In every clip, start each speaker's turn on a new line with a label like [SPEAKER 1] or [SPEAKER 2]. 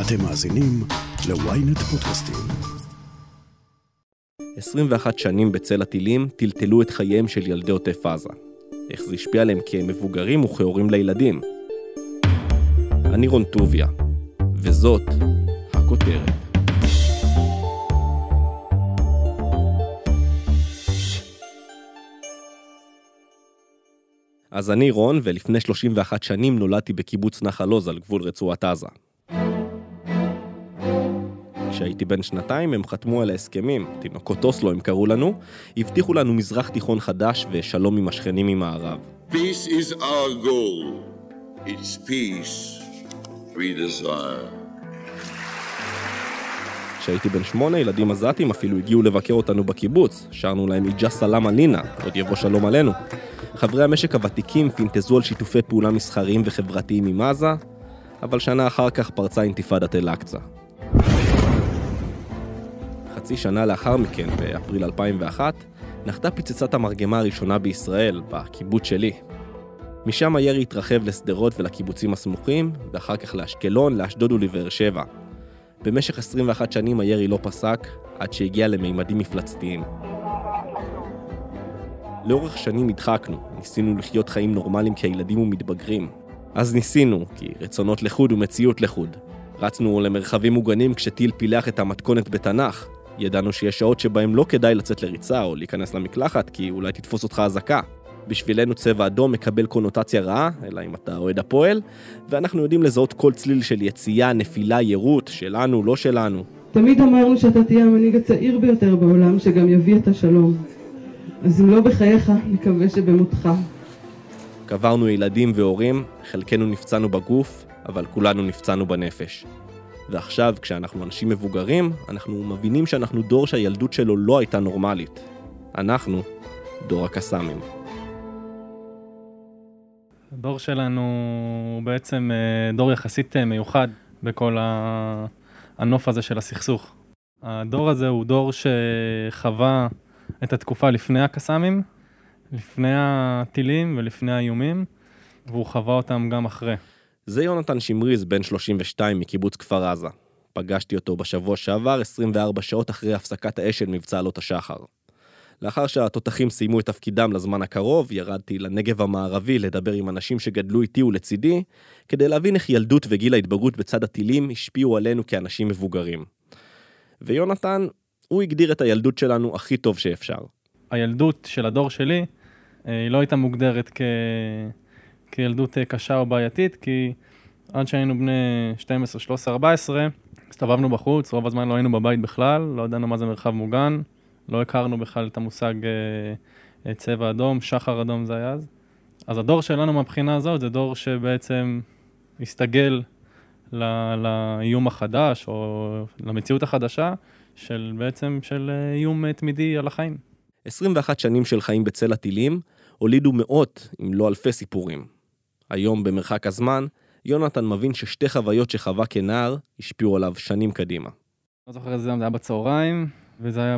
[SPEAKER 1] אתם מאזינים ל-ynet פודקאסטים.
[SPEAKER 2] 21 שנים בצל הטילים טלטלו את חייהם של ילדי עוטף עזה. איך זה השפיע עליהם כמבוגרים וכהורים לילדים. אני רון טוביה, וזאת הכותרת. אז אני רון, ולפני 31 שנים נולדתי בקיבוץ נחל עוז על גבול רצועת עזה. כשהייתי בן שנתיים הם חתמו על ההסכמים, תינוקות אוסלו הם קראו לנו, הבטיחו לנו מזרח תיכון חדש ושלום עם השכנים ממערב.
[SPEAKER 3] Peace is our goal. It's peace we desire.
[SPEAKER 2] כשהייתי בן שמונה, ילדים עזתים אפילו הגיעו לבקר אותנו בקיבוץ. שרנו להם איג'ה סלאם עלינה, עוד יבוא שלום עלינו. חברי המשק הוותיקים פינטזו על שיתופי פעולה מסחריים וחברתיים עם עזה, אבל שנה אחר כך פרצה אינתיפאדת אל-אקצא. חצי שנה לאחר מכן, באפריל 2001, נחתה פצצת המרגמה הראשונה בישראל, בקיבוץ שלי. משם הירי התרחב לשדרות ולקיבוצים הסמוכים, ואחר כך לאשקלון, לאשדוד ולבאר שבע. במשך 21 שנים הירי לא פסק, עד שהגיע למימדים מפלצתיים. לאורך שנים הדחקנו, ניסינו לחיות חיים נורמליים כילדים ומתבגרים. אז ניסינו, כי רצונות לחוד ומציאות לחוד. רצנו למרחבים מוגנים כשטיל פילח את המתכונת בתנ"ך. ידענו שיש שעות שבהם לא כדאי לצאת לריצה או להיכנס למקלחת, כי אולי תתפוס אותך אזעקה. בשבילנו צבע אדום מקבל קונוטציה רעה, אלא אם אתה אוהד הפועל, ואנחנו יודעים לזהות כל צליל של יציאה, נפילה, יירוט, שלנו, לא שלנו.
[SPEAKER 4] תמיד אמרנו שאתה תהיה המנהיג הצעיר ביותר בעולם, שגם יביא את השלום. אז אם לא בחייך, נקווה שבמותך.
[SPEAKER 2] קברנו ילדים והורים, חלקנו נפצענו בגוף, אבל כולנו נפצענו בנפש. ועכשיו, כשאנחנו אנשים מבוגרים, אנחנו מבינים שאנחנו דור שהילדות שלו לא הייתה נורמלית. אנחנו דור הקסאמים.
[SPEAKER 5] הדור שלנו הוא בעצם אה, דור יחסית אה, מיוחד בכל הנוף הזה של הסכסוך. הדור הזה הוא דור שחווה את התקופה לפני הקסאמים, לפני הטילים ולפני האיומים, והוא חווה אותם גם אחרי.
[SPEAKER 2] זה יונתן שמריז, בן 32 מקיבוץ כפר עזה. פגשתי אותו בשבוע שעבר, 24 שעות אחרי הפסקת האש של מבצע עלות השחר. לאחר שהתותחים סיימו את תפקידם לזמן הקרוב, ירדתי לנגב המערבי לדבר עם אנשים שגדלו איתי ולצידי, כדי להבין איך ילדות וגיל ההתבגרות בצד הטילים השפיעו עלינו כאנשים מבוגרים. ויונתן, הוא הגדיר את הילדות שלנו הכי טוב שאפשר.
[SPEAKER 5] הילדות של הדור שלי, אה, היא לא הייתה מוגדרת כ... כילדות אה, קשה או בעייתית, כי עד שהיינו בני 12, 13, 14, הסתובבנו בחוץ, רוב הזמן לא היינו בבית בכלל, לא ידענו מה זה מרחב מוגן, לא הכרנו בכלל את המושג אה, אה, צבע אדום, שחר אדום זה היה אז. אז הדור שלנו מהבחינה הזאת זה דור שבעצם הסתגל ל- לאיום החדש, או למציאות החדשה, של בעצם של אה, איום תמידי על החיים.
[SPEAKER 2] 21 שנים של חיים בצל הטילים הולידו מאות, אם לא אלפי סיפורים. היום, במרחק הזמן, יונתן מבין ששתי חוויות שחווה כנער השפיעו עליו שנים קדימה.
[SPEAKER 5] לא זוכר איזה יום זה היה בצהריים, וזה היה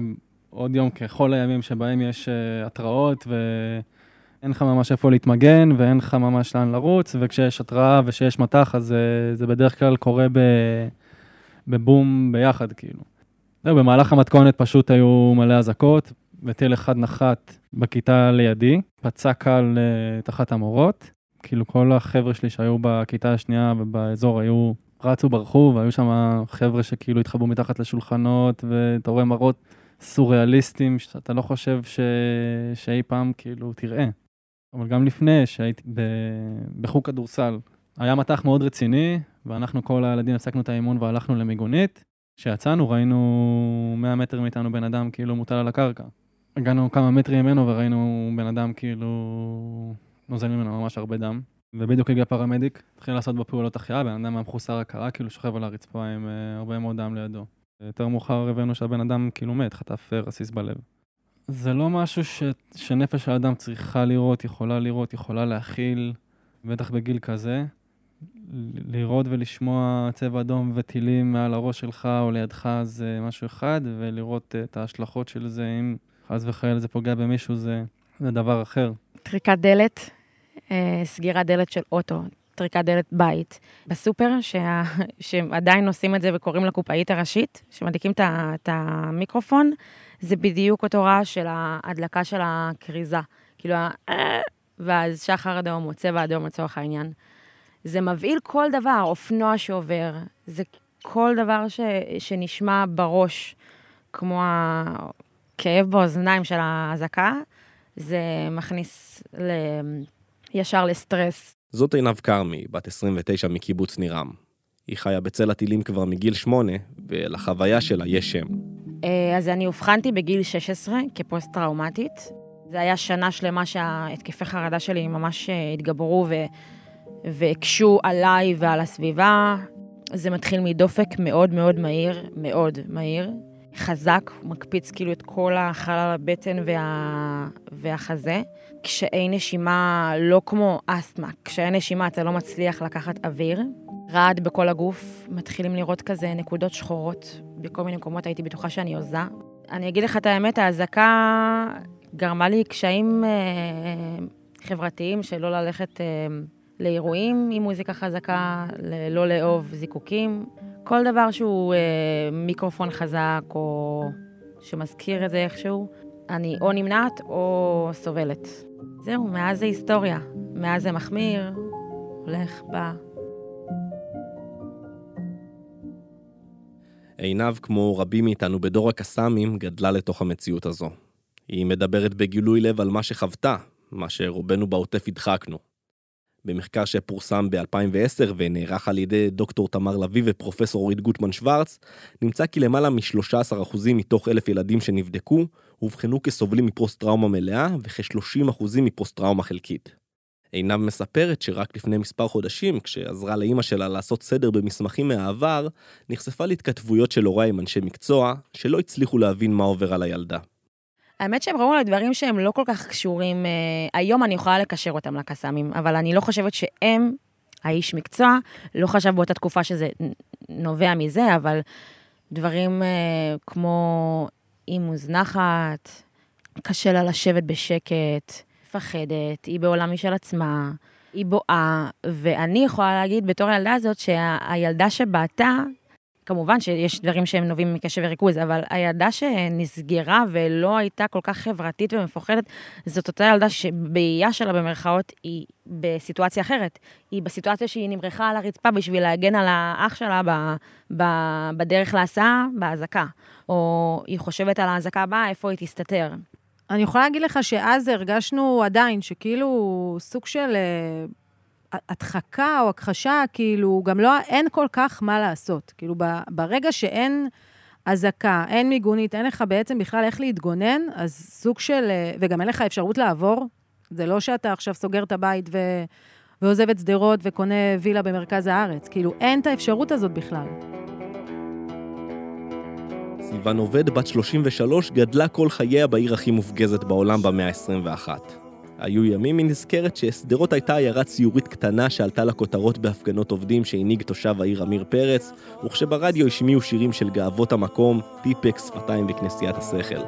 [SPEAKER 5] עוד יום ככל הימים שבהם יש uh, התראות ואין לך ממש איפה להתמגן ואין לך ממש לאן לרוץ, וכשיש התראה ושיש מטח אז uh, זה בדרך כלל קורה ב... בבום ביחד כאילו. זהו, במהלך המתכונת פשוט היו מלא אזעקות, וטיל אחד נחת בכיתה לידי, פצע קל uh, תחת המורות. כאילו כל החבר'ה שלי שהיו בכיתה השנייה ובאזור היו, רצו ברחו, והיו שם חבר'ה שכאילו התחבאו מתחת לשולחנות, ואתה רואה מראות סוריאליסטיים שאתה לא חושב ש... שאי פעם כאילו תראה. אבל גם לפני שהייתי ב... בחוג כדורסל, היה מטח מאוד רציני, ואנחנו כל הילדים הפסקנו את האימון והלכנו למיגונית. כשיצאנו ראינו 100 מטר מאיתנו בן אדם כאילו מוטל על הקרקע. הגענו כמה מטרים ממנו וראינו בן אדם כאילו נוזל ממנו ממש הרבה דם. ובדיוק הגיע פרמדיק, התחיל לעשות בו פעולות החייאה, בן אדם היה מחוסר הכרה, כאילו שוכב על הרצפה עם uh, הרבה מאוד דם לידו. יותר מאוחר הבאנו שהבן אדם כאילו מת, חטף uh, רסיס בלב. זה לא משהו ש... שנפש האדם צריכה לראות, יכולה לראות, יכולה להכיל, בטח בגיל כזה. לראות ולשמוע צבע אדום וטילים מעל הראש שלך או לידך זה משהו אחד, ולראות uh, את ההשלכות של זה, אם חס וחלילה זה פוגע במישהו, זה, זה דבר אחר.
[SPEAKER 6] טריקת דלת, אה, סגירת דלת של אוטו. טריקת דלת בית. בסופר, שה... שעדיין עושים את זה וקוראים לקופאית הראשית, שמדליקים את המיקרופון, זה בדיוק אותו רעש של ההדלקה של הכריזה. כאילו, ה... ואז שחר אדום או צבע אדום לצורך העניין. זה מבהיל כל דבר, אופנוע שעובר, זה כל דבר ש... שנשמע בראש, כמו הכאב באוזניים של האזעקה, זה מכניס ל... ישר לסטרס.
[SPEAKER 2] זאת עינב כרמי, בת 29 מקיבוץ נירם. היא חיה בצל הטילים כבר מגיל שמונה, ולחוויה שלה יש שם.
[SPEAKER 6] אה, אז אני אובחנתי בגיל 16 כפוסט-טראומטית. זה היה שנה שלמה שההתקפי חרדה שלי ממש אה, התגברו ו... והקשו עליי ועל הסביבה. זה מתחיל מדופק מאוד מאוד מהיר, מאוד מהיר, חזק, מקפיץ כאילו את כל החלל הבטן וה... והחזה. קשיי נשימה לא כמו אסתמה, קשיי נשימה אתה לא מצליח לקחת אוויר. רעד בכל הגוף, מתחילים לראות כזה נקודות שחורות בכל מיני מקומות, הייתי בטוחה שאני הוזה. אני אגיד לך את האמת, האזעקה גרמה לי קשיים אה, חברתיים שלא ללכת אה, לאירועים עם מוזיקה חזקה, לא לאהוב זיקוקים, כל דבר שהוא אה, מיקרופון חזק או שמזכיר את זה איכשהו, אני או נמנעת או סובלת. זהו, מאז זה היסטוריה. מאז זה מחמיר, הולך, בא.
[SPEAKER 2] עינב, כמו רבים מאיתנו בדור הקסאמים, גדלה לתוך המציאות הזו. היא מדברת בגילוי לב על מה שחוותה, מה שרובנו בעוטף הדחקנו. במחקר שפורסם ב-2010 ונערך על ידי דוקטור תמר לביא ופרופסור אורית גוטמן שוורץ, נמצא כי למעלה מ-13% מתוך אלף ילדים שנבדקו, אובחנו כסובלים מפוסט-טראומה מלאה וכ-30% מפוסט-טראומה חלקית. עינב מספרת שרק לפני מספר חודשים, כשעזרה לאימא שלה לעשות סדר במסמכים מהעבר, נחשפה להתכתבויות של הוריה עם אנשי מקצוע, שלא הצליחו להבין מה עובר על הילדה.
[SPEAKER 6] האמת שהם ראו על דברים שהם לא כל כך קשורים, אה, היום אני יכולה לקשר אותם לקסאמים, אבל אני לא חושבת שהם, האיש מקצוע, לא חשב באותה תקופה שזה נובע מזה, אבל דברים אה, כמו היא מוזנחת, קשה לה לשבת בשקט, מפחדת, היא בעולם משל עצמה, היא בואה, ואני יכולה להגיד בתור הילדה הזאת שהילדה שבעטה, כמובן שיש דברים שהם נובעים מקשב וריכוז, אבל הילדה שנסגרה ולא הייתה כל כך חברתית ומפוחדת, זאת אותה ילדה שבאייה שלה במרכאות היא בסיטואציה אחרת. היא בסיטואציה שהיא נמרחה על הרצפה בשביל להגן על האח שלה ב, ב, בדרך להסעה, באזעקה. או היא חושבת על האזעקה הבאה, איפה היא תסתתר.
[SPEAKER 7] אני יכולה להגיד לך שאז הרגשנו עדיין שכאילו סוג של אה, הדחקה או הכחשה, כאילו גם לא, אין כל כך מה לעשות. כאילו ברגע שאין אזעקה, אין מיגונית, אין לך בעצם בכלל איך להתגונן, אז סוג של, אה, וגם אין לך אפשרות לעבור. זה לא שאתה עכשיו סוגר את הבית ו, ועוזב את שדרות וקונה וילה במרכז הארץ. כאילו, אין את האפשרות הזאת בכלל.
[SPEAKER 2] סיוון עובד, בת 33, גדלה כל חייה בעיר הכי מופגזת בעולם במאה ה-21. היו ימים היא נזכרת ששדרות הייתה עיירה ציורית קטנה שעלתה לכותרות בהפגנות עובדים שהנהיג תושב העיר עמיר פרץ, וכשברדיו השמיעו שירים של גאוות המקום, טיפקס, שפתיים וכנסיית השכל.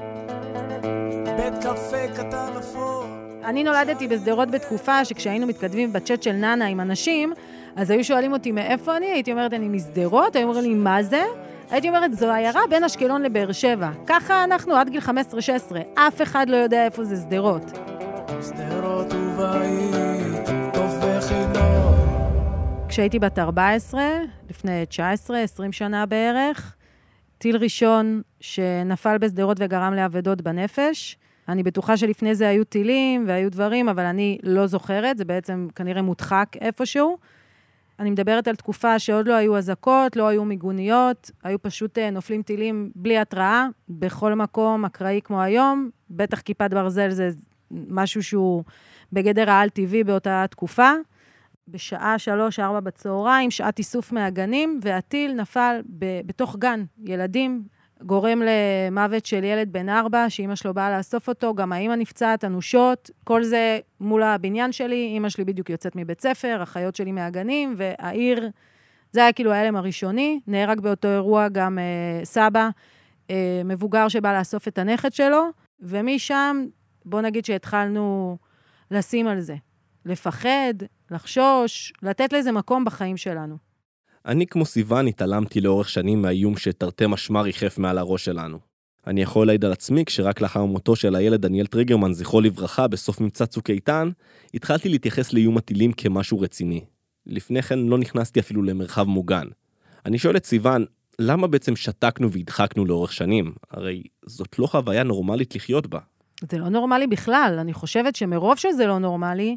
[SPEAKER 8] בית קפה קטן אפור.
[SPEAKER 7] אני נולדתי בשדרות בתקופה שכשהיינו מתכתבים בצ'אט של נאנה עם אנשים, אז היו שואלים אותי מאיפה אני, הייתי אומרת אני משדרות, היו אומרים לי מה זה? הייתי אומרת, זו עיירה בין אשקלון לבאר שבע. ככה אנחנו עד גיל 15-16. אף אחד לא יודע איפה זה שדרות.
[SPEAKER 8] שדרות.
[SPEAKER 7] כשהייתי בת 14, לפני 19-20 שנה בערך, טיל ראשון שנפל בשדרות וגרם לאבדות בנפש. אני בטוחה שלפני זה היו טילים והיו דברים, אבל אני לא זוכרת, זה בעצם כנראה מודחק איפשהו. אני מדברת על תקופה שעוד לא היו אזעקות, לא היו מיגוניות, היו פשוט אה, נופלים טילים בלי התראה, בכל מקום אקראי כמו היום. בטח כיפת ברזל זה משהו שהוא בגדר העל-טבעי באותה תקופה. בשעה שלוש-ארבע בצהריים, שעת איסוף מהגנים, והטיל נפל ב- בתוך גן ילדים, גורם למוות של ילד בן ארבע, שאימא שלו באה לאסוף אותו, גם האימא נפצעת אנושות, כל זה מול הבניין שלי, אימא שלי בדיוק יוצאת מבית ספר, אחיות שלי מהגנים, והעיר, זה היה כאילו ההלם הראשוני. נהרג באותו אירוע גם אה, סבא, אה, מבוגר שבא לאסוף את הנכד שלו, ומשם, בוא נגיד שהתחלנו לשים על זה. לפחד, לחשוש, לתת לזה מקום בחיים שלנו.
[SPEAKER 2] אני כמו סיוון התעלמתי לאורך שנים מהאיום שתרתי משמע ריחף מעל הראש שלנו. אני יכול להעיד על עצמי כשרק לאחר מותו של הילד דניאל טריגרמן, זכרו לברכה, בסוף מבצע צוק איתן, התחלתי להתייחס לאיום הטילים כמשהו רציני. לפני כן לא נכנסתי אפילו למרחב מוגן. אני שואל את סיוון, למה בעצם שתקנו והדחקנו לאורך שנים? הרי זאת לא חוויה נורמלית לחיות בה.
[SPEAKER 7] זה לא נורמלי בכלל. אני חושבת שמרוב שזה לא נורמלי,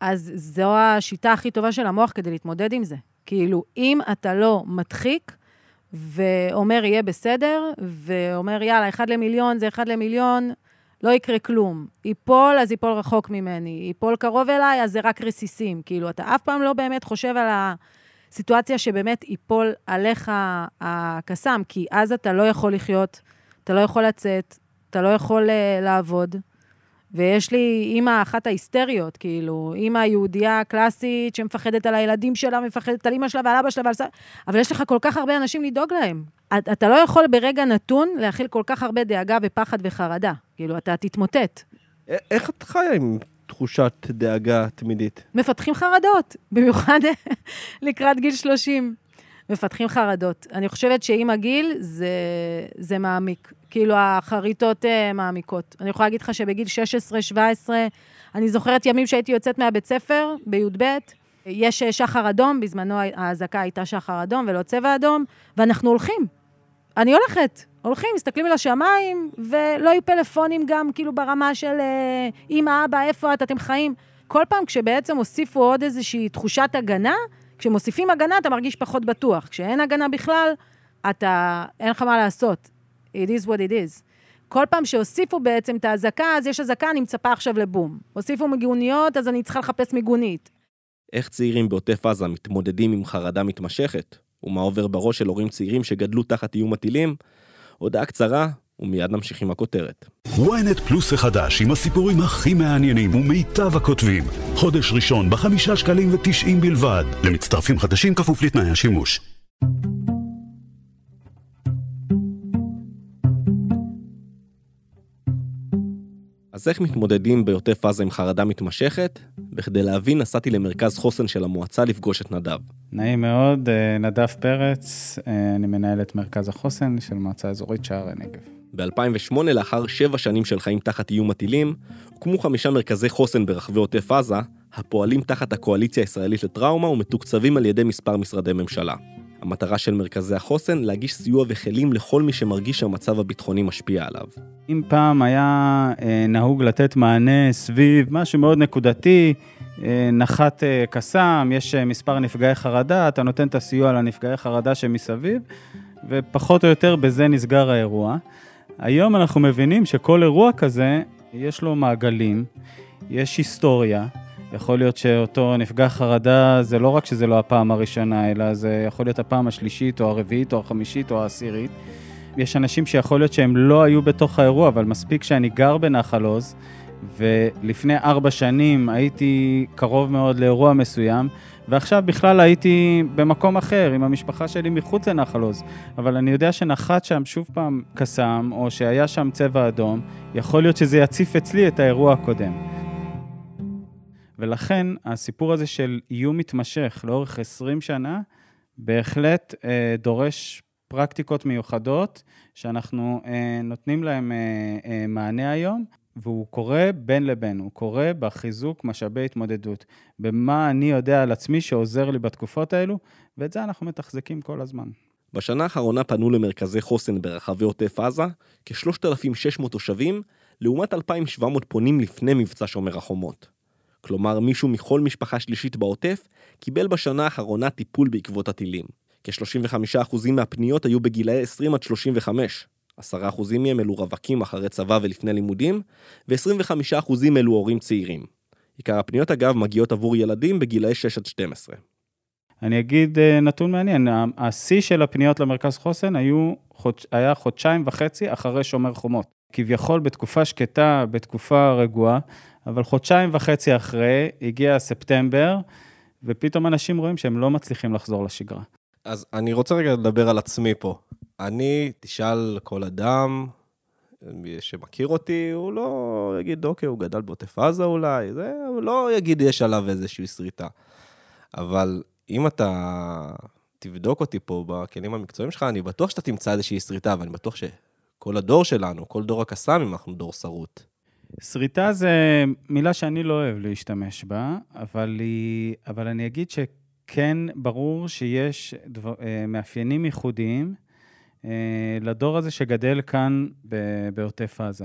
[SPEAKER 7] אז זו השיטה הכי טובה של המוח כדי להתמודד עם זה. כאילו, אם אתה לא מדחיק ואומר יהיה בסדר, ואומר יאללה, אחד למיליון זה אחד למיליון, לא יקרה כלום. ייפול, אז ייפול רחוק ממני. ייפול קרוב אליי, אז זה רק רסיסים. כאילו, אתה אף פעם לא באמת חושב על הסיטואציה שבאמת ייפול עליך הקסאם, כי אז אתה לא יכול לחיות, אתה לא יכול לצאת, אתה לא יכול uh, לעבוד. ויש לי אימא אחת ההיסטריות, כאילו, אימא יהודייה קלאסית שמפחדת על הילדים שלה, מפחדת על אימא שלה ועל אבא שלה ועל ס... אבל יש לך כל כך הרבה אנשים לדאוג להם. אתה לא יכול ברגע נתון להכיל כל כך הרבה דאגה ופחד וחרדה. כאילו, אתה תתמוטט.
[SPEAKER 2] איך את חיה עם תחושת דאגה תמידית?
[SPEAKER 7] מפתחים חרדות, במיוחד לקראת גיל 30. מפתחים חרדות. אני חושבת שעם הגיל זה, זה מעמיק. כאילו, החריטות uh, מעמיקות. אני יכולה להגיד לך שבגיל 16-17, אני זוכרת ימים שהייתי יוצאת מהבית ספר, בי"ב, יש אה, שחר אדום, בזמנו האזעקה הייתה שחר אדום ולא צבע אדום, ואנחנו הולכים. אני הולכת, הולכים, מסתכלים על השמיים, ולא היו פלאפונים גם, כאילו, ברמה של uh, אמא, אבא, איפה את, אתם חיים. כל פעם כשבעצם הוסיפו עוד איזושהי תחושת הגנה, כשמוסיפים הגנה אתה מרגיש פחות בטוח. כשאין הגנה בכלל, אתה, אין לך מה לעשות. It is what it is. כל פעם שהוסיפו בעצם את האזעקה, אז יש אזעקה, אני מצפה עכשיו לבום. הוסיפו מיגוניות, אז אני צריכה לחפש מיגונית.
[SPEAKER 2] איך צעירים בעוטף עזה מתמודדים עם חרדה מתמשכת, ומה עובר בראש של הורים צעירים שגדלו תחת איום הטילים? הודעה קצרה, ומיד נמשיך עם הכותרת.
[SPEAKER 1] ynet פלוס החדש עם הסיפורים הכי מעניינים ומיטב הכותבים. חודש ראשון בחמישה שקלים ותשעים בלבד. למצטרפים חדשים כפוף לתנאי השימוש.
[SPEAKER 2] אז איך מתמודדים בעוטף עזה עם חרדה מתמשכת? בכדי להבין נסעתי למרכז חוסן של המועצה לפגוש את נדב.
[SPEAKER 9] נעים מאוד, אה, נדב פרץ, אה, אני מנהל את מרכז החוסן של מועצה אזורית שערי נגב.
[SPEAKER 2] ב-2008, לאחר שבע שנים של חיים תחת איום הטילים, הוקמו חמישה מרכזי חוסן ברחבי עוטף עזה, הפועלים תחת הקואליציה הישראלית לטראומה ומתוקצבים על ידי מספר משרדי ממשלה. המטרה של מרכזי החוסן, להגיש סיוע וכלים לכל מי שמרגיש שהמצב הביטחוני משפיע עליו.
[SPEAKER 9] אם פעם היה אה, נהוג לתת מענה סביב משהו מאוד נקודתי, אה, נחת אה, קסאם, יש אה, מספר נפגעי חרדה, אתה נותן את הסיוע לנפגעי חרדה שמסביב, ופחות או יותר בזה נסגר האירוע. היום אנחנו מבינים שכל אירוע כזה, יש לו מעגלים, יש היסטוריה. יכול להיות שאותו נפגע חרדה, זה לא רק שזה לא הפעם הראשונה, אלא זה יכול להיות הפעם השלישית, או הרביעית, או החמישית, או העשירית. יש אנשים שיכול להיות שהם לא היו בתוך האירוע, אבל מספיק שאני גר בנחל עוז, ולפני ארבע שנים הייתי קרוב מאוד לאירוע מסוים, ועכשיו בכלל הייתי במקום אחר, עם המשפחה שלי מחוץ לנחל עוז. אבל אני יודע שנחת שם שוב פעם קסאם, או שהיה שם צבע אדום, יכול להיות שזה יציף אצלי את האירוע הקודם. ולכן הסיפור הזה של איום מתמשך לאורך 20 שנה, בהחלט אה, דורש פרקטיקות מיוחדות, שאנחנו אה, נותנים להם אה, אה, מענה היום, והוא קורה בין לבין, הוא קורה בחיזוק משאבי התמודדות, במה אני יודע על עצמי שעוזר לי בתקופות האלו, ואת זה אנחנו מתחזקים כל הזמן.
[SPEAKER 2] בשנה האחרונה פנו למרכזי חוסן ברחבי עוטף עזה כ-3,600 תושבים, לעומת 2,700 פונים לפני מבצע שומר החומות. כלומר, מישהו מכל משפחה שלישית בעוטף קיבל בשנה האחרונה טיפול בעקבות הטילים. כ-35% מהפניות היו בגילאי 20 עד 35. 10% מהם אלו רווקים אחרי צבא ולפני לימודים, ו-25% אלו הורים צעירים. עיקר הפניות אגב מגיעות עבור ילדים בגילאי 6 עד 12.
[SPEAKER 9] אני אגיד אה, נתון מעניין, השיא של הפניות למרכז חוסן היו, היה חודשיים וחצי אחרי שומר חומות. כביכול בתקופה שקטה, בתקופה רגועה, אבל חודשיים וחצי אחרי, הגיע ספטמבר, ופתאום אנשים רואים שהם לא מצליחים לחזור לשגרה.
[SPEAKER 2] אז אני רוצה רגע לדבר על עצמי פה. אני, תשאל כל אדם, שמכיר אותי, הוא לא יגיד, אוקיי, הוא גדל בעוטף עזה אולי, זה, הוא לא יגיד, יש עליו איזושהי שריטה. אבל אם אתה תבדוק אותי פה בכלים המקצועיים שלך, אני בטוח שאתה תמצא איזושהי שריטה, ואני בטוח שכל הדור שלנו, כל דור הקסאמים, אנחנו דור שרוט.
[SPEAKER 9] שריטה זה מילה שאני לא אוהב להשתמש בה, אבל, היא, אבל אני אגיד שכן ברור שיש דבר, אה, מאפיינים ייחודיים לדור הזה שגדל כאן בעוטף עזה.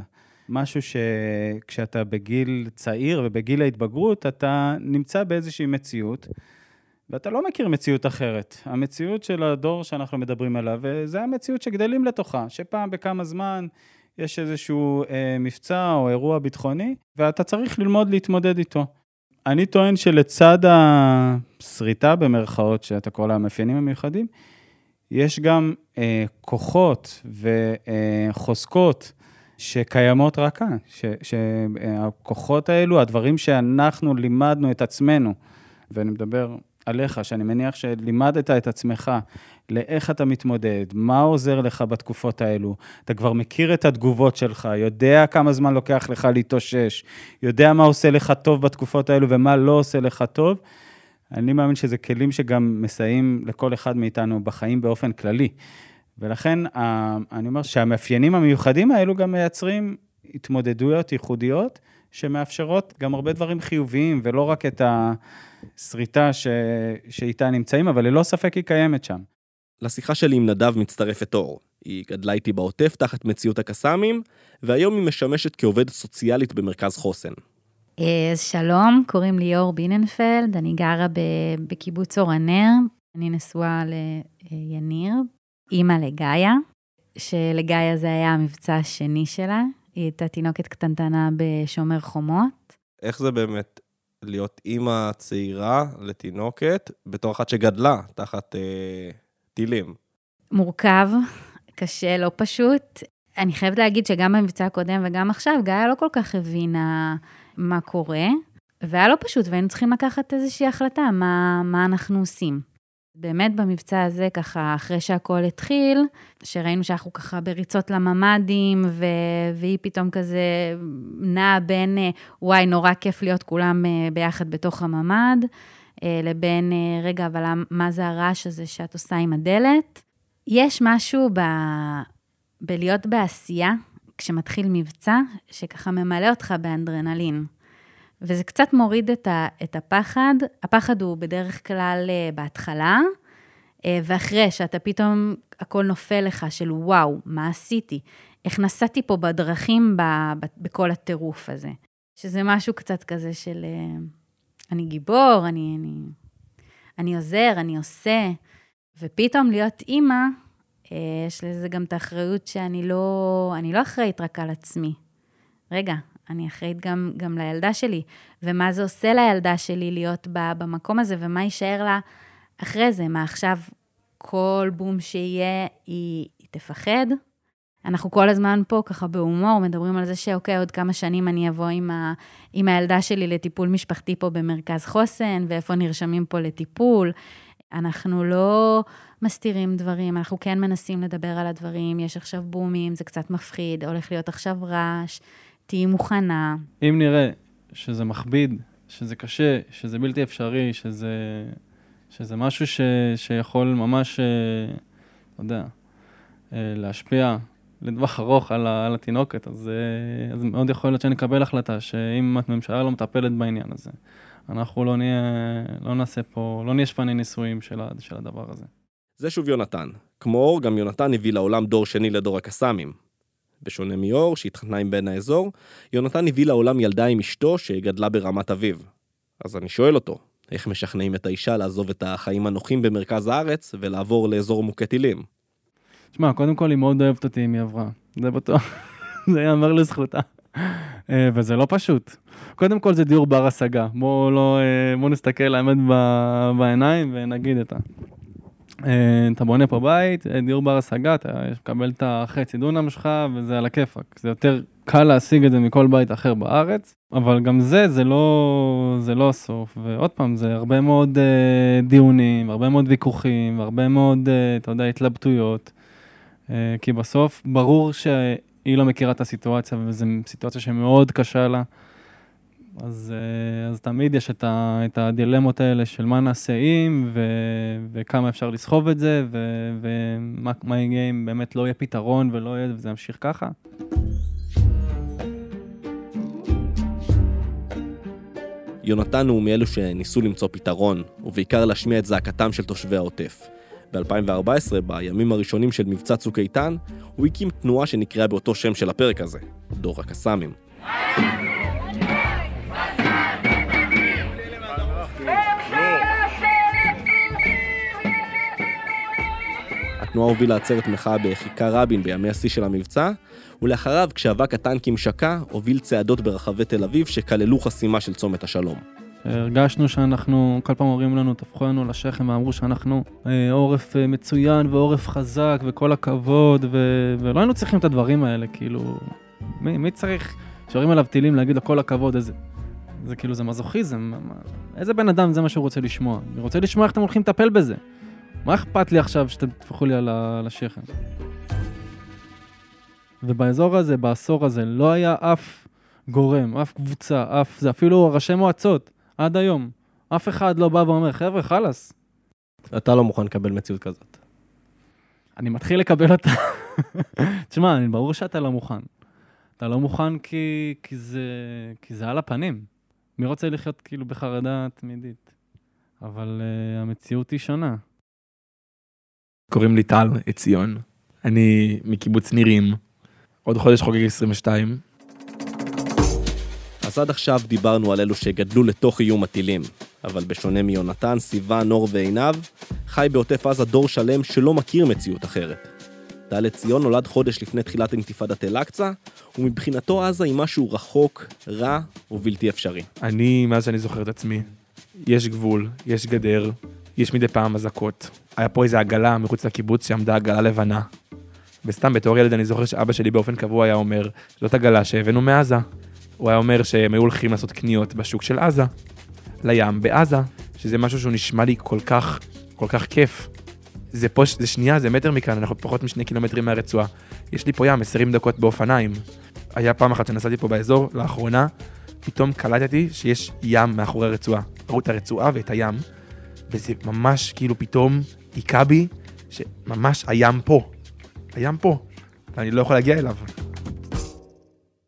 [SPEAKER 9] משהו שכשאתה בגיל צעיר ובגיל ההתבגרות, אתה נמצא באיזושהי מציאות, ואתה לא מכיר מציאות אחרת. המציאות של הדור שאנחנו מדברים עליו, זה המציאות שגדלים לתוכה, שפעם בכמה זמן יש איזשהו אה, מבצע או אירוע ביטחוני, ואתה צריך ללמוד להתמודד איתו. אני טוען שלצד השריטה במרכאות, שאתה קורא לה המאפיינים המיוחדים, יש גם אה, כוחות וחוזקות שקיימות רק כאן, שהכוחות האלו, הדברים שאנחנו לימדנו את עצמנו, ואני מדבר עליך, שאני מניח שלימדת את עצמך לאיך אתה מתמודד, מה עוזר לך בתקופות האלו, אתה כבר מכיר את התגובות שלך, יודע כמה זמן לוקח לך להתאושש, יודע מה עושה לך טוב בתקופות האלו ומה לא עושה לך טוב, אני מאמין שזה כלים שגם מסייעים לכל אחד מאיתנו בחיים באופן כללי. ולכן אני אומר שהמאפיינים המיוחדים האלו גם מייצרים התמודדויות ייחודיות, שמאפשרות גם הרבה דברים חיוביים, ולא רק את השריטה ש... שאיתה נמצאים, אבל ללא ספק היא קיימת שם.
[SPEAKER 2] לשיחה שלי עם נדב מצטרפת אור. היא גדלה איתי בעוטף תחת מציאות הקסאמים, והיום היא משמשת כעובדת סוציאלית במרכז חוסן.
[SPEAKER 10] אה, אז שלום, קוראים לי אור ביננפלד, אני גרה בקיבוץ אור הנר, אני נשואה ליניר, אימא לגאיה, שלגאיה זה היה המבצע השני שלה, היא הייתה תינוקת קטנטנה בשומר חומות.
[SPEAKER 2] איך זה באמת להיות אימא צעירה לתינוקת בתור אחת שגדלה תחת אה, טילים?
[SPEAKER 10] מורכב, קשה, לא פשוט. אני חייבת להגיד שגם במבצע הקודם וגם עכשיו, גאיה לא כל כך הבינה מה קורה, והיה לא פשוט, והיינו צריכים לקחת איזושהי החלטה, מה, מה אנחנו עושים. באמת במבצע הזה, ככה, אחרי שהכל התחיל, שראינו שאנחנו ככה בריצות לממ"דים, ו... והיא פתאום כזה נעה בין, וואי, נורא כיף להיות כולם אה, ביחד בתוך הממ"ד, אה, לבין, אה, רגע, אבל מה זה הרעש הזה שאת עושה עם הדלת? יש משהו ב... בלהיות בעשייה, כשמתחיל מבצע, שככה ממלא אותך באנדרנלין. וזה קצת מוריד את, ה, את הפחד. הפחד הוא בדרך כלל אה, בהתחלה, אה, ואחרי שאתה פתאום, הכל נופל לך של וואו, מה עשיתי? איך נסעתי פה בדרכים ב, ב, בכל הטירוף הזה. שזה משהו קצת כזה של אה, אני גיבור, אני, אני, אני עוזר, אני עושה. ופתאום להיות אימא, יש לזה גם את האחריות שאני לא, אני לא אחראית רק על עצמי. רגע, אני אחראית גם, גם לילדה שלי, ומה זה עושה לילדה שלי להיות בה, במקום הזה, ומה יישאר לה אחרי זה. מה עכשיו כל בום שיהיה, היא, היא תפחד? אנחנו כל הזמן פה ככה בהומור מדברים על זה שאוקיי, עוד כמה שנים אני אבוא עם, ה, עם הילדה שלי לטיפול משפחתי פה במרכז חוסן, ואיפה נרשמים פה לטיפול. אנחנו לא מסתירים דברים, אנחנו כן מנסים לדבר על הדברים, יש עכשיו בומים, זה קצת מפחיד, הולך להיות עכשיו רעש, תהיי מוכנה.
[SPEAKER 5] אם נראה שזה מכביד, שזה קשה, שזה בלתי אפשרי, שזה, שזה משהו ש, שיכול ממש, אה, לא יודע, אה, להשפיע לטווח ארוך על, על התינוקת, אז, אה, אז מאוד יכול להיות שנקבל החלטה שאם הממשלה לא מטפלת בעניין הזה, אנחנו לא נהיה, לא נעשה פה, לא נהיה שפני ניסויים של, של הדבר הזה.
[SPEAKER 2] זה שוב יונתן. כמו אור, גם יונתן הביא לעולם דור שני לדור הקסאמים. בשונה מיאור, שהתחתנה עם בן האזור, יונתן הביא לעולם ילדה עם אשתו שגדלה ברמת אביב. אז אני שואל אותו, איך משכנעים את האישה לעזוב את החיים הנוחים במרכז הארץ ולעבור לאזור מוכה טילים?
[SPEAKER 5] תשמע, קודם כל היא מאוד אוהבת אותי אם היא עברה, זה בטוח, זה ייאמר לזכותה. אה, וזה לא פשוט. קודם כל זה דיור בר השגה, בואו לא, אה, בוא נסתכל האמת בעיניים ונגיד את ה... אה, אתה בונה פה בית, אה, דיור בר השגה, אתה מקבל את החצי דונם שלך וזה על הכיפאק. זה יותר קל להשיג את זה מכל בית אחר בארץ, אבל גם זה, זה לא, זה לא הסוף. ועוד פעם, זה הרבה מאוד uh, דיונים, הרבה מאוד ויכוחים, הרבה מאוד, uh, אתה יודע, התלבטויות. Uh, כי בסוף ברור ש... היא לא מכירה את הסיטואציה, וזו סיטואציה שמאוד קשה לה. אז, אה, אז תמיד יש את, ה, את הדילמות האלה של מה נעשה אם, וכמה אפשר לסחוב את זה, ו, ומה מה יהיה אם באמת לא יהיה פתרון ולא יהיה, וזה ימשיך ככה.
[SPEAKER 2] יונתן הוא מאלו שניסו למצוא פתרון, ובעיקר להשמיע את זעקתם של תושבי העוטף. ב-2014, בימים הראשונים של מבצע צוק איתן, הוא הקים תנועה שנקראה באותו שם של הפרק הזה, דור הקסאמים. התנועה הובילה עצרת מחאה בכיכר רבין בימי השיא של המבצע, ולאחריו, כשאבק הטנקים שקע, הוביל צעדות ברחבי תל אביב שכללו חסימה של צומת השלום.
[SPEAKER 5] הרגשנו שאנחנו, כל פעם אומרים לנו, טפחו לנו לשכם ואמרו שאנחנו אה, עורף אה, מצוין ועורף חזק וכל הכבוד, ו... ולא היינו צריכים את הדברים האלה, כאילו, מי, מי צריך, כשיורים עליו טילים להגיד לו כל הכבוד, איזה... זה כאילו, זה מזוכיזם, איזה בן אדם זה מה שהוא רוצה לשמוע? אני רוצה לשמוע איך אתם הולכים לטפל בזה. מה אכפת לי עכשיו שאתם תטפחו לי על השכם? ובאזור הזה, בעשור הזה, לא היה אף גורם, אף קבוצה, אף זה, אפילו ראשי מועצות, עד היום. אף אחד לא בא ואומר, חבר'ה, חלאס.
[SPEAKER 2] אתה לא מוכן לקבל מציאות כזאת.
[SPEAKER 5] אני מתחיל לקבל אותה. תשמע, ברור שאתה לא מוכן. אתה לא מוכן כי, כי, זה, כי זה על הפנים. מי רוצה לחיות כאילו בחרדה תמידית? אבל uh, המציאות היא שונה.
[SPEAKER 11] קוראים לי טל עציון, אני מקיבוץ נירים, עוד חודש חוגג 22.
[SPEAKER 2] אז עד עכשיו דיברנו על אלו שגדלו לתוך איום הטילים, אבל בשונה מיונתן, סיוון, נור ועינב, חי בעוטף עזה דור שלם שלא מכיר מציאות אחרת. טל עציון נולד חודש לפני תחילת אינתיפאדת אל-אקצא, ומבחינתו עזה היא משהו רחוק, רע ובלתי אפשרי.
[SPEAKER 11] אני, מאז שאני זוכר את עצמי, יש גבול, יש גדר, יש מדי פעם אזעקות. היה פה איזה עגלה מחוץ לקיבוץ שעמדה עגלה לבנה. וסתם בתור ילד אני זוכר שאבא שלי באופן קבוע היה אומר, זאת עגלה שהבאנו מעזה. הוא היה אומר שהם היו הולכים לעשות קניות בשוק של עזה, לים בעזה, שזה משהו שהוא נשמע לי כל כך, כל כך כיף. זה פה, זה שנייה, זה מטר מכאן, אנחנו פחות משני קילומטרים מהרצועה. יש לי פה ים 20 דקות באופניים. היה פעם אחת שנסעתי פה באזור, לאחרונה, פתאום קלטתי שיש ים מאחורי הרצועה. ראו את הרצועה ואת הים, וזה ממש כאילו פתאום היכה בי, שממש הים פה. הים פה, ואני לא יכול להגיע אליו.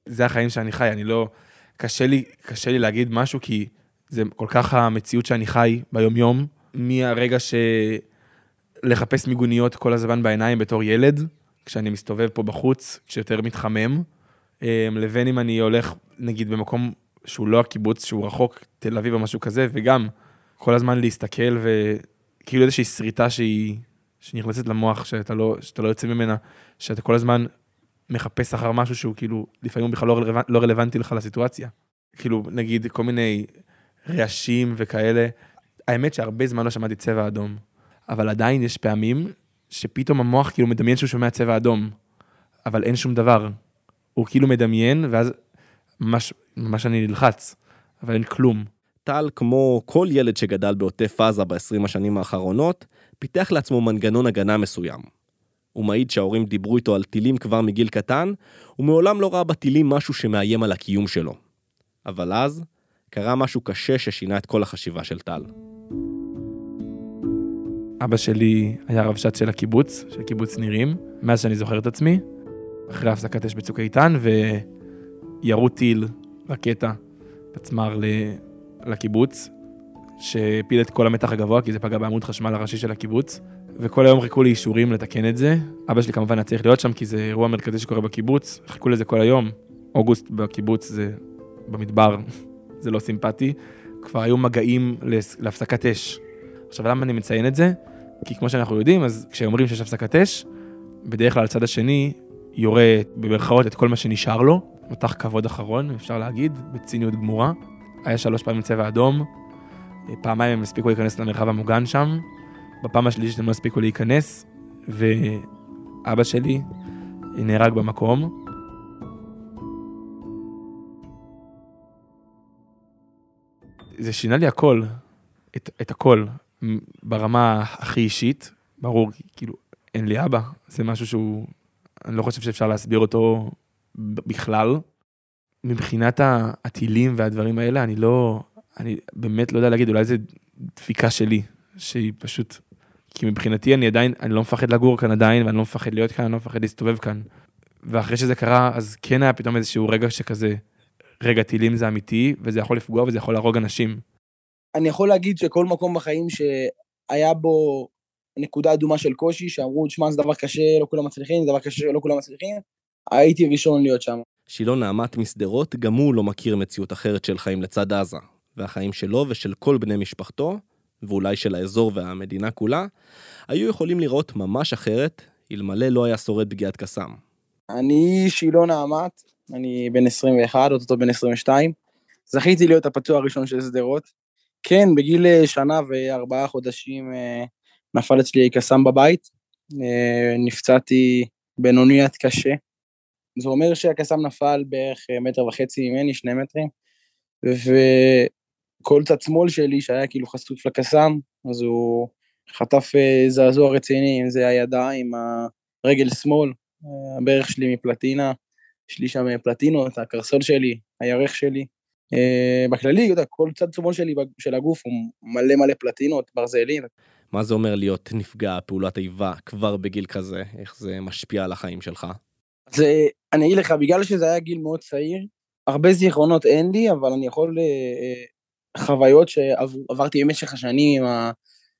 [SPEAKER 11] זה החיים שאני חי, אני לא... קשה לי, קשה לי להגיד משהו, כי זה כל כך המציאות שאני חי ביומיום, מהרגע ש... לחפש מיגוניות כל הזמן בעיניים בתור ילד, כשאני מסתובב פה בחוץ, כשיותר מתחמם, אה, לבין אם אני הולך, נגיד, במקום שהוא לא הקיבוץ, שהוא רחוק, תל אביב או משהו כזה, וגם כל הזמן להסתכל וכאילו איזושהי שריטה שהיא, שנכנסת למוח, שאתה לא, שאתה לא יוצא ממנה, שאתה כל הזמן מחפש אחר משהו שהוא כאילו, לפעמים בכלל לא, רלוונ... לא רלוונטי לך לסיטואציה. כאילו, נגיד, כל מיני רעשים וכאלה. האמת שהרבה זמן לא שמעתי צבע אדום, אבל עדיין יש פעמים שפתאום המוח כאילו מדמיין שהוא שומע צבע אדום, אבל אין שום דבר. הוא כאילו מדמיין, ואז ממש, ממש אני נלחץ, אבל אין כלום.
[SPEAKER 2] טל, כמו כל ילד שגדל בעוטף עזה ב-20 השנים האחרונות, פיתח לעצמו מנגנון הגנה מסוים. הוא מעיד שההורים דיברו איתו על טילים כבר מגיל קטן, ומעולם לא ראה בטילים משהו שמאיים על הקיום שלו. אבל אז, קרה משהו קשה ששינה את כל החשיבה של טל.
[SPEAKER 11] אבא שלי היה רבש"ץ של הקיבוץ, של קיבוץ נירים, מאז שאני זוכר את עצמי, אחרי הפסקת אש בצוק איתן, וירו טיל, רקטה, פצמ"ר לקיבוץ, שהפיל את כל המתח הגבוה, כי זה פגע בעמוד חשמל הראשי של הקיבוץ, וכל היום חיכו לי אישורים לתקן את זה. אבא שלי כמובן היה צריך להיות שם, כי זה אירוע מרכזי שקורה בקיבוץ, חיכו לזה כל היום. אוגוסט בקיבוץ זה במדבר, זה לא סימפטי. כבר היו מגעים להפסקת אש. עכשיו, למה אני מציין את זה? כי כמו שאנחנו יודעים, אז כשאומרים שיש הפסקת אש, בדרך כלל הצד השני יורה במרכאות את כל מה שנשאר לו, מותח כבוד אחרון, אפשר להגיד, בציניות גמורה. היה שלוש פעמים צבע אדום, פעמיים הם הספיקו להיכנס למרחב המוגן שם, בפעם השלישית הם לא הספיקו להיכנס, ואבא שלי נהרג במקום. זה שינה לי הכל, את, את הכל, ברמה הכי אישית, ברור, כאילו, אין לי אבא, זה משהו שהוא, אני לא חושב שאפשר להסביר אותו בכלל. מבחינת הטילים והדברים האלה, אני לא, אני באמת לא יודע להגיד, אולי זה דפיקה שלי, שהיא פשוט, כי מבחינתי אני עדיין, אני לא מפחד לגור כאן עדיין, ואני לא מפחד להיות כאן, אני לא מפחד להסתובב כאן. ואחרי שזה קרה, אז כן היה פתאום איזשהו רגע שכזה, רגע, טילים זה אמיתי, וזה יכול לפגוע וזה יכול להרוג אנשים.
[SPEAKER 12] אני יכול להגיד שכל מקום בחיים שהיה בו נקודה אדומה של קושי, שאמרו, שמע, זה דבר קשה, לא כולם מצליחים, זה דבר קשה, לא כולם מצליחים, הייתי ראשון להיות שם.
[SPEAKER 2] שילון נעמת משדרות, גם הוא לא מכיר מציאות אחרת של חיים לצד עזה. והחיים שלו ושל כל בני משפחתו, ואולי של האזור והמדינה כולה, היו יכולים לראות ממש אחרת, אלמלא לא היה שורד פגיעת קסאם.
[SPEAKER 12] אני שילון נעמת, אני בן 21, אוטוטו בן 22. זכיתי להיות הפצוע הראשון של שדרות. כן, בגיל אה, שנה וארבעה חודשים אה, נפל אצלי קסאם בבית. אה, נפצעתי בינוני עד קשה. זה אומר שהקסאם נפל בערך אה, מטר וחצי ממני, שני מטרים, וכל צד שמאל שלי, שהיה כאילו חשוף לקסאם, אז הוא חטף אה, זעזוע רציני, אם זה הידיים, הרגל שמאל, אה, הברך שלי מפלטינה, יש לי שם פלטינות, הקרסול שלי, הירך שלי. בכללי, יודע, כל צד שמאל שלי של הגוף הוא מלא מלא פלטינות, ברזלים.
[SPEAKER 2] מה זה אומר להיות נפגע פעולת איבה כבר בגיל כזה? איך זה משפיע על החיים שלך?
[SPEAKER 12] אז אני אגיד לך, בגלל שזה היה גיל מאוד צעיר, הרבה זיכרונות אין לי, אבל אני יכול... אה, אה, חוויות שעברתי במשך השנים עם, ה,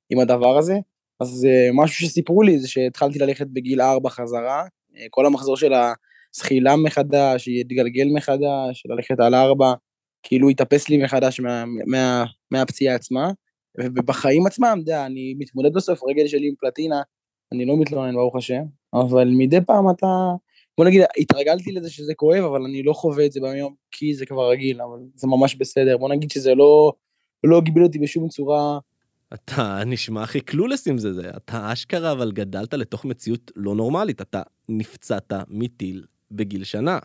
[SPEAKER 12] עם הדבר הזה. אז אה, משהו שסיפרו לי זה שהתחלתי ללכת בגיל ארבע חזרה, כל המחזור של הזחילה מחדש, התגלגל מחדש, ללכת על ארבע, כאילו התאפס לי מחדש מה, מה, מהפציעה עצמה. ובחיים עצמם, אתה יודע, אני מתמודד בסוף, רגל שלי עם פלטינה, אני לא מתלונן, ברוך השם, אבל מדי פעם אתה, בוא נגיד, התרגלתי לזה שזה כואב, אבל אני לא חווה את זה ביום, כי זה כבר רגיל, אבל זה ממש בסדר. בוא נגיד שזה לא, לא הגביל אותי בשום צורה.
[SPEAKER 2] אתה נשמע הכי קלולס עם זה, זה. אתה אשכרה, אבל גדלת לתוך מציאות לא נורמלית. אתה נפצעת מטיל בגיל שנה.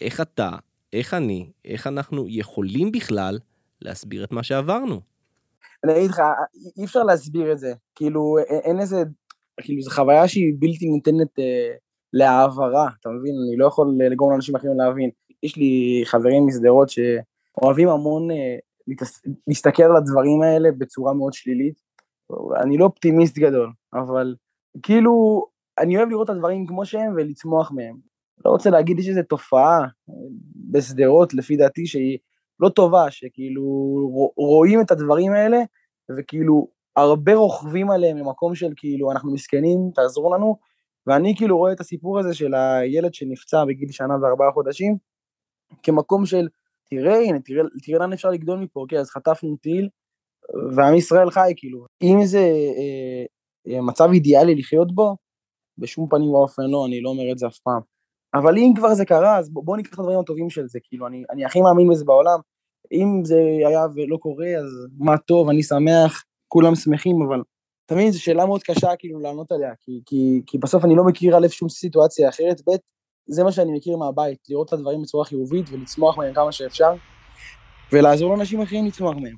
[SPEAKER 2] איך אתה, איך אני, איך אנחנו יכולים בכלל להסביר את מה שעברנו?
[SPEAKER 12] אני אגיד לך, אי אפשר להסביר את זה. כאילו, אין איזה, כאילו, זו חוויה שהיא בלתי ניתנת אה, להעברה, אתה מבין? אני לא יכול לגרום לאנשים אחרים להבין. יש לי חברים משדרות שאוהבים המון אה. להסתכל על הדברים האלה בצורה מאוד שלילית. אני לא אופטימיסט גדול, אבל כאילו, אני אוהב לראות את הדברים כמו שהם ולצמוח מהם. לא רוצה להגיד, יש איזו תופעה בשדרות, לפי דעתי, שהיא לא טובה, שכאילו רואים את הדברים האלה, וכאילו הרבה רוכבים עליהם ממקום של כאילו, אנחנו מסכנים, תעזרו לנו, ואני כאילו רואה את הסיפור הזה של הילד שנפצע בגיל שנה וארבעה חודשים, כמקום של, תראה, הנה, תראה, תראה לאן אפשר לגדול מפה, אוקיי, אז חטפנו טיל, ועם ישראל חי, כאילו. אם זה אה, אה, מצב אידיאלי לחיות בו, בשום פנים ואופן לא, אני לא אומר את זה אף פעם. אבל אם כבר זה קרה, אז בוא, בוא ניקח את הדברים הטובים של זה, כאילו, אני, אני הכי מאמין בזה בעולם. אם זה היה ולא קורה, אז מה טוב, אני שמח, כולם שמחים, אבל אתה מבין, זו שאלה מאוד קשה כאילו לענות עליה, כי, כי, כי בסוף אני לא מכיר א' שום סיטואציה אחרת, ב', זה מה שאני מכיר מהבית, לראות את הדברים בצורה חיובית ולצמוח מהם כמה שאפשר, ולעזור לאנשים אחרים לצמוח מהם.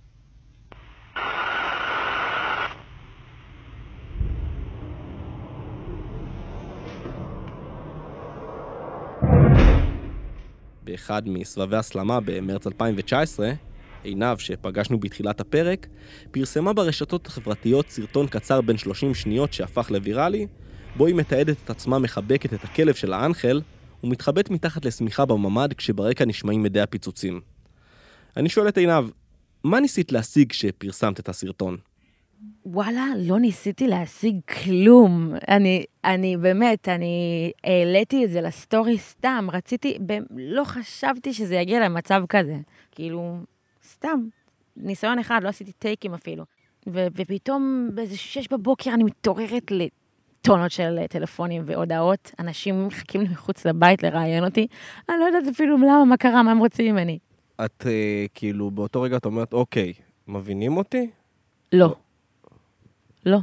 [SPEAKER 2] באחד מסבבי הסלמה במרץ 2019, עינב, שפגשנו בתחילת הפרק, פרסמה ברשתות החברתיות סרטון קצר בין 30 שניות שהפך לוויראלי, בו היא מתעדת את עצמה מחבקת את הכלב של האנחל, ומתחבאת מתחת לשמיכה בממ"ד כשברקע נשמעים מדי הפיצוצים. אני שואל את עינב, מה ניסית להשיג כשפרסמת את הסרטון?
[SPEAKER 6] וואלה, לא ניסיתי להשיג כלום. אני, אני באמת, אני העליתי את זה לסטורי סתם, רציתי, ב, לא חשבתי שזה יגיע למצב כזה. כאילו, סתם, ניסיון אחד, לא עשיתי טייקים אפילו. ו, ופתאום באיזה שש בבוקר אני מתעוררת לטונות של טלפונים והודעות, אנשים מחכים לי מחוץ לבית לראיין אותי, אני לא יודעת אפילו למה, מה קרה, מה הם רוצים ממני.
[SPEAKER 2] את אה, כאילו באותו רגע את אומרת, אוקיי, מבינים אותי?
[SPEAKER 6] לא. לא.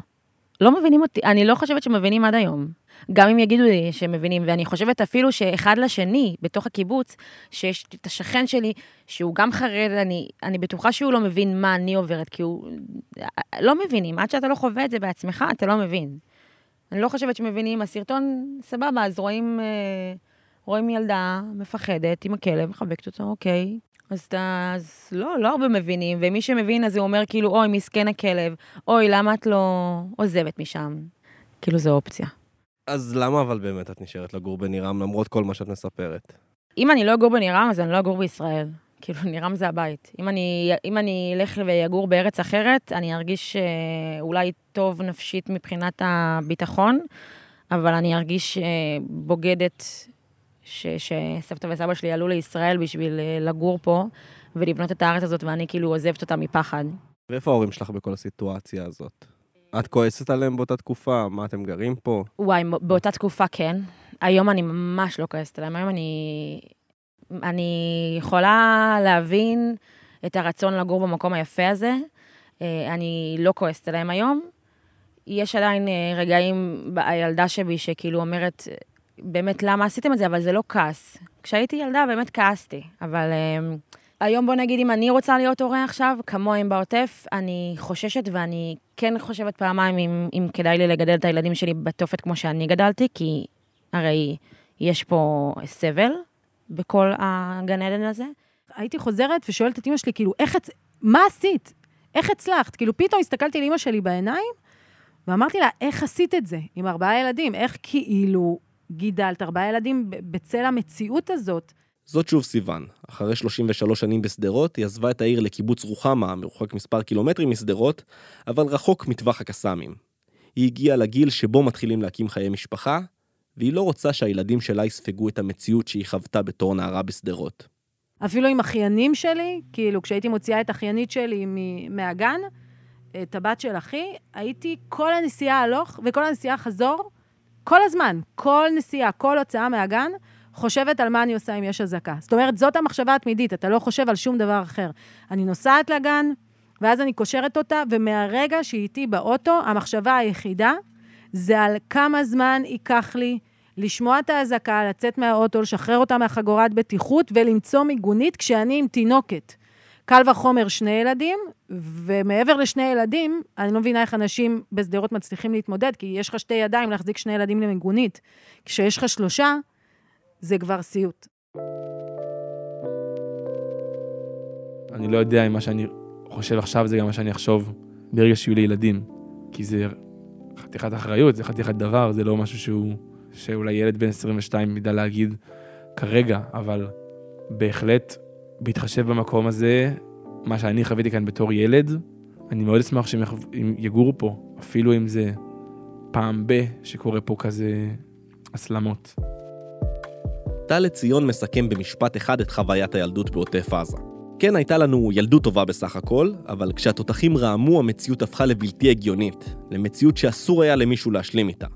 [SPEAKER 6] לא מבינים אותי, אני לא חושבת שמבינים עד היום. גם אם יגידו לי שהם מבינים, ואני חושבת אפילו שאחד לשני, בתוך הקיבוץ, שיש את השכן שלי, שהוא גם חרד, אני, אני בטוחה שהוא לא מבין מה אני עוברת, כי הוא... לא מבינים, עד שאתה לא חווה את זה בעצמך, אתה לא מבין. אני לא חושבת שמבינים, הסרטון, סבבה, אז רואים, אה, רואים ילדה מפחדת עם הכלב, מחבקת אותו, אוקיי. אז, אתה- אז לא, לא הרבה מבינים, ומי שמבין אז הוא אומר כאילו, אוי, מסכן הכלב, אוי, למה את לא עוזבת משם? כאילו, זו אופציה.
[SPEAKER 2] אז למה אבל באמת את נשארת לגור בנירם למרות כל מה שאת מספרת?
[SPEAKER 6] אם אני לא אגור בנירם, אז אני לא אגור בישראל. כאילו, נירם זה הבית. אם אני, אם אני אלך ויגור בארץ אחרת, אני ארגיש אה, אולי טוב נפשית מבחינת הביטחון, אבל אני ארגיש אה, בוגדת ש, שסבתא וסבא שלי עלו לישראל בשביל אה, לגור פה ולבנות את הארץ הזאת, ואני כאילו עוזבת אותה מפחד.
[SPEAKER 2] ואיפה ההורים שלך בכל הסיטואציה הזאת? את כועסת עליהם באותה תקופה? מה, אתם גרים פה?
[SPEAKER 6] וואי, באותה תקופה כן. היום אני ממש לא כועסת עליהם. היום אני... אני יכולה להבין את הרצון לגור במקום היפה הזה. אה, אני לא כועסת עליהם היום. יש עדיין אה, רגעים בילדה שבי שכאילו אומרת, באמת, למה עשיתם את זה? אבל זה לא כעס. כשהייתי ילדה באמת כעסתי, אבל אה, היום בוא נגיד, אם אני רוצה להיות הורה עכשיו, כמוהם בעוטף, אני חוששת ואני כן חושבת פעמיים אם, אם כדאי לי לגדל את הילדים שלי בתופת כמו שאני גדלתי, כי הרי יש פה סבל בכל הגן עדן הזה.
[SPEAKER 7] הייתי חוזרת ושואלת את אמא שלי, כאילו, איך, הצ- מה עשית? איך הצלחת? כאילו, פתאום הסתכלתי לאמא שלי בעיניים, ואמרתי לה, איך עשית את זה עם ארבעה ילדים? איך כאילו גידלת ארבעה ילדים בצל המציאות הזאת?
[SPEAKER 2] זאת שוב סיוון. אחרי 33 שנים בשדרות, היא עזבה את העיר לקיבוץ רוחמה, מרוחק מספר קילומטרים משדרות, אבל רחוק מטווח הקסאמים. היא הגיעה לגיל שבו מתחילים להקים חיי משפחה, והיא לא רוצה שהילדים שלה יספגו את המציאות שהיא חוותה בתור נערה בשדרות.
[SPEAKER 7] אפילו עם אחיינים שלי, כאילו, כשהייתי מוציאה את אחיינית שלי מהגן, את הבת של אחי, הייתי כל הנסיעה הלוך וכל הנסיעה חזור, כל הזמן, כל נסיעה, כל הוצאה מהגן, חושבת על מה אני עושה אם יש אזעקה. זאת אומרת, זאת המחשבה התמידית, אתה לא חושב על שום דבר אחר. אני נוסעת לגן, ואז אני קושרת אותה, ומהרגע שהיא איתי באוטו, המחשבה היחידה זה על כמה זמן ייקח לי לשמוע את האזעקה, לצאת מהאוטו, לשחרר אותה מהחגורת בטיחות ולמצוא מיגונית כשאני עם תינוקת. קל וחומר שני ילדים, ומעבר לשני ילדים, אני לא מבינה איך אנשים בשדרות מצליחים להתמודד, כי יש לך שתי ידיים להחזיק שני ילדים למיגונית. כשיש לך שלושה, זה כבר סיוט.
[SPEAKER 11] אני לא יודע אם מה שאני חושב עכשיו זה גם מה שאני אחשוב ברגע שיהיו לי ילדים. כי זה חתיכת אחריות, זה חתיכת דבר, זה לא משהו שהוא, שאולי ילד בן 22 ידע להגיד כרגע, אבל בהחלט, בהתחשב במקום הזה, מה שאני חוויתי כאן בתור ילד, אני מאוד אשמח שהם יגורו פה, אפילו אם זה פעם ב- שקורה פה כזה הסלמות.
[SPEAKER 2] טל לציון מסכם במשפט אחד את חוויית הילדות בעוטף עזה. כן, הייתה לנו ילדות טובה בסך הכל, אבל כשהתותחים רעמו, המציאות הפכה לבלתי הגיונית, למציאות שאסור היה למישהו להשלים איתה.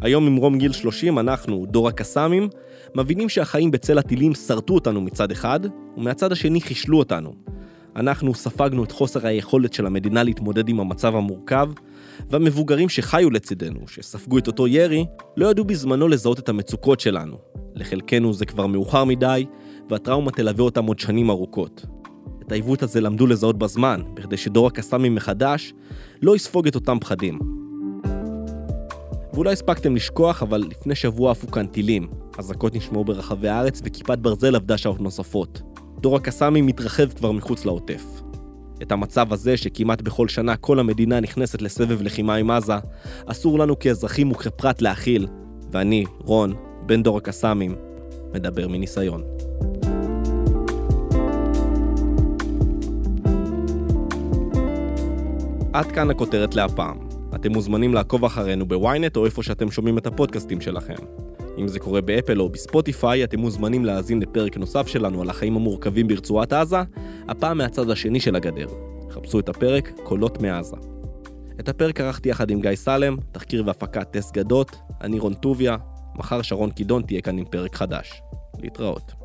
[SPEAKER 2] היום ממרום גיל 30 אנחנו, דור הקסאמים, מבינים שהחיים בצל הטילים שרטו אותנו מצד אחד, ומהצד השני חישלו אותנו. אנחנו ספגנו את חוסר היכולת של המדינה להתמודד עם המצב המורכב, והמבוגרים שחיו לצידנו, שספגו את אותו ירי, לא ידעו בזמנו לזהות את המצוקות שלנו. לחלקנו זה כבר מאוחר מדי, והטראומה תלווה אותם עוד שנים ארוכות. את העיוות הזה למדו לזהות בזמן, בכדי שדור הקסאמים מחדש לא יספוג את אותם פחדים. ואולי הספקתם לשכוח, אבל לפני שבוע עפו כאן טילים. אזעקות נשמעו ברחבי הארץ וכיפת ברזל עבדה שעות נוספות. דור הקסאמים מתרחב כבר מחוץ לעוטף. את המצב הזה, שכמעט בכל שנה כל המדינה נכנסת לסבב לחימה עם עזה, אסור לנו כאזרחים וכפרט להכיל, ואני, רון, בן דור הקסאמים, מדבר מניסיון. עד כאן הכותרת להפעם. אתם מוזמנים לעקוב אחרינו בוויינט או איפה שאתם שומעים את הפודקאסטים שלכם. אם זה קורה באפל או בספוטיפיי, אתם מוזמנים להאזין לפרק נוסף שלנו על החיים המורכבים ברצועת עזה, הפעם מהצד השני של הגדר. חפשו את הפרק קולות מעזה. את הפרק ערכתי יחד עם גיא סלם, תחקיר והפקת טס גדות, אני רון טוביה, מחר שרון קידון תהיה כאן עם פרק חדש. להתראות.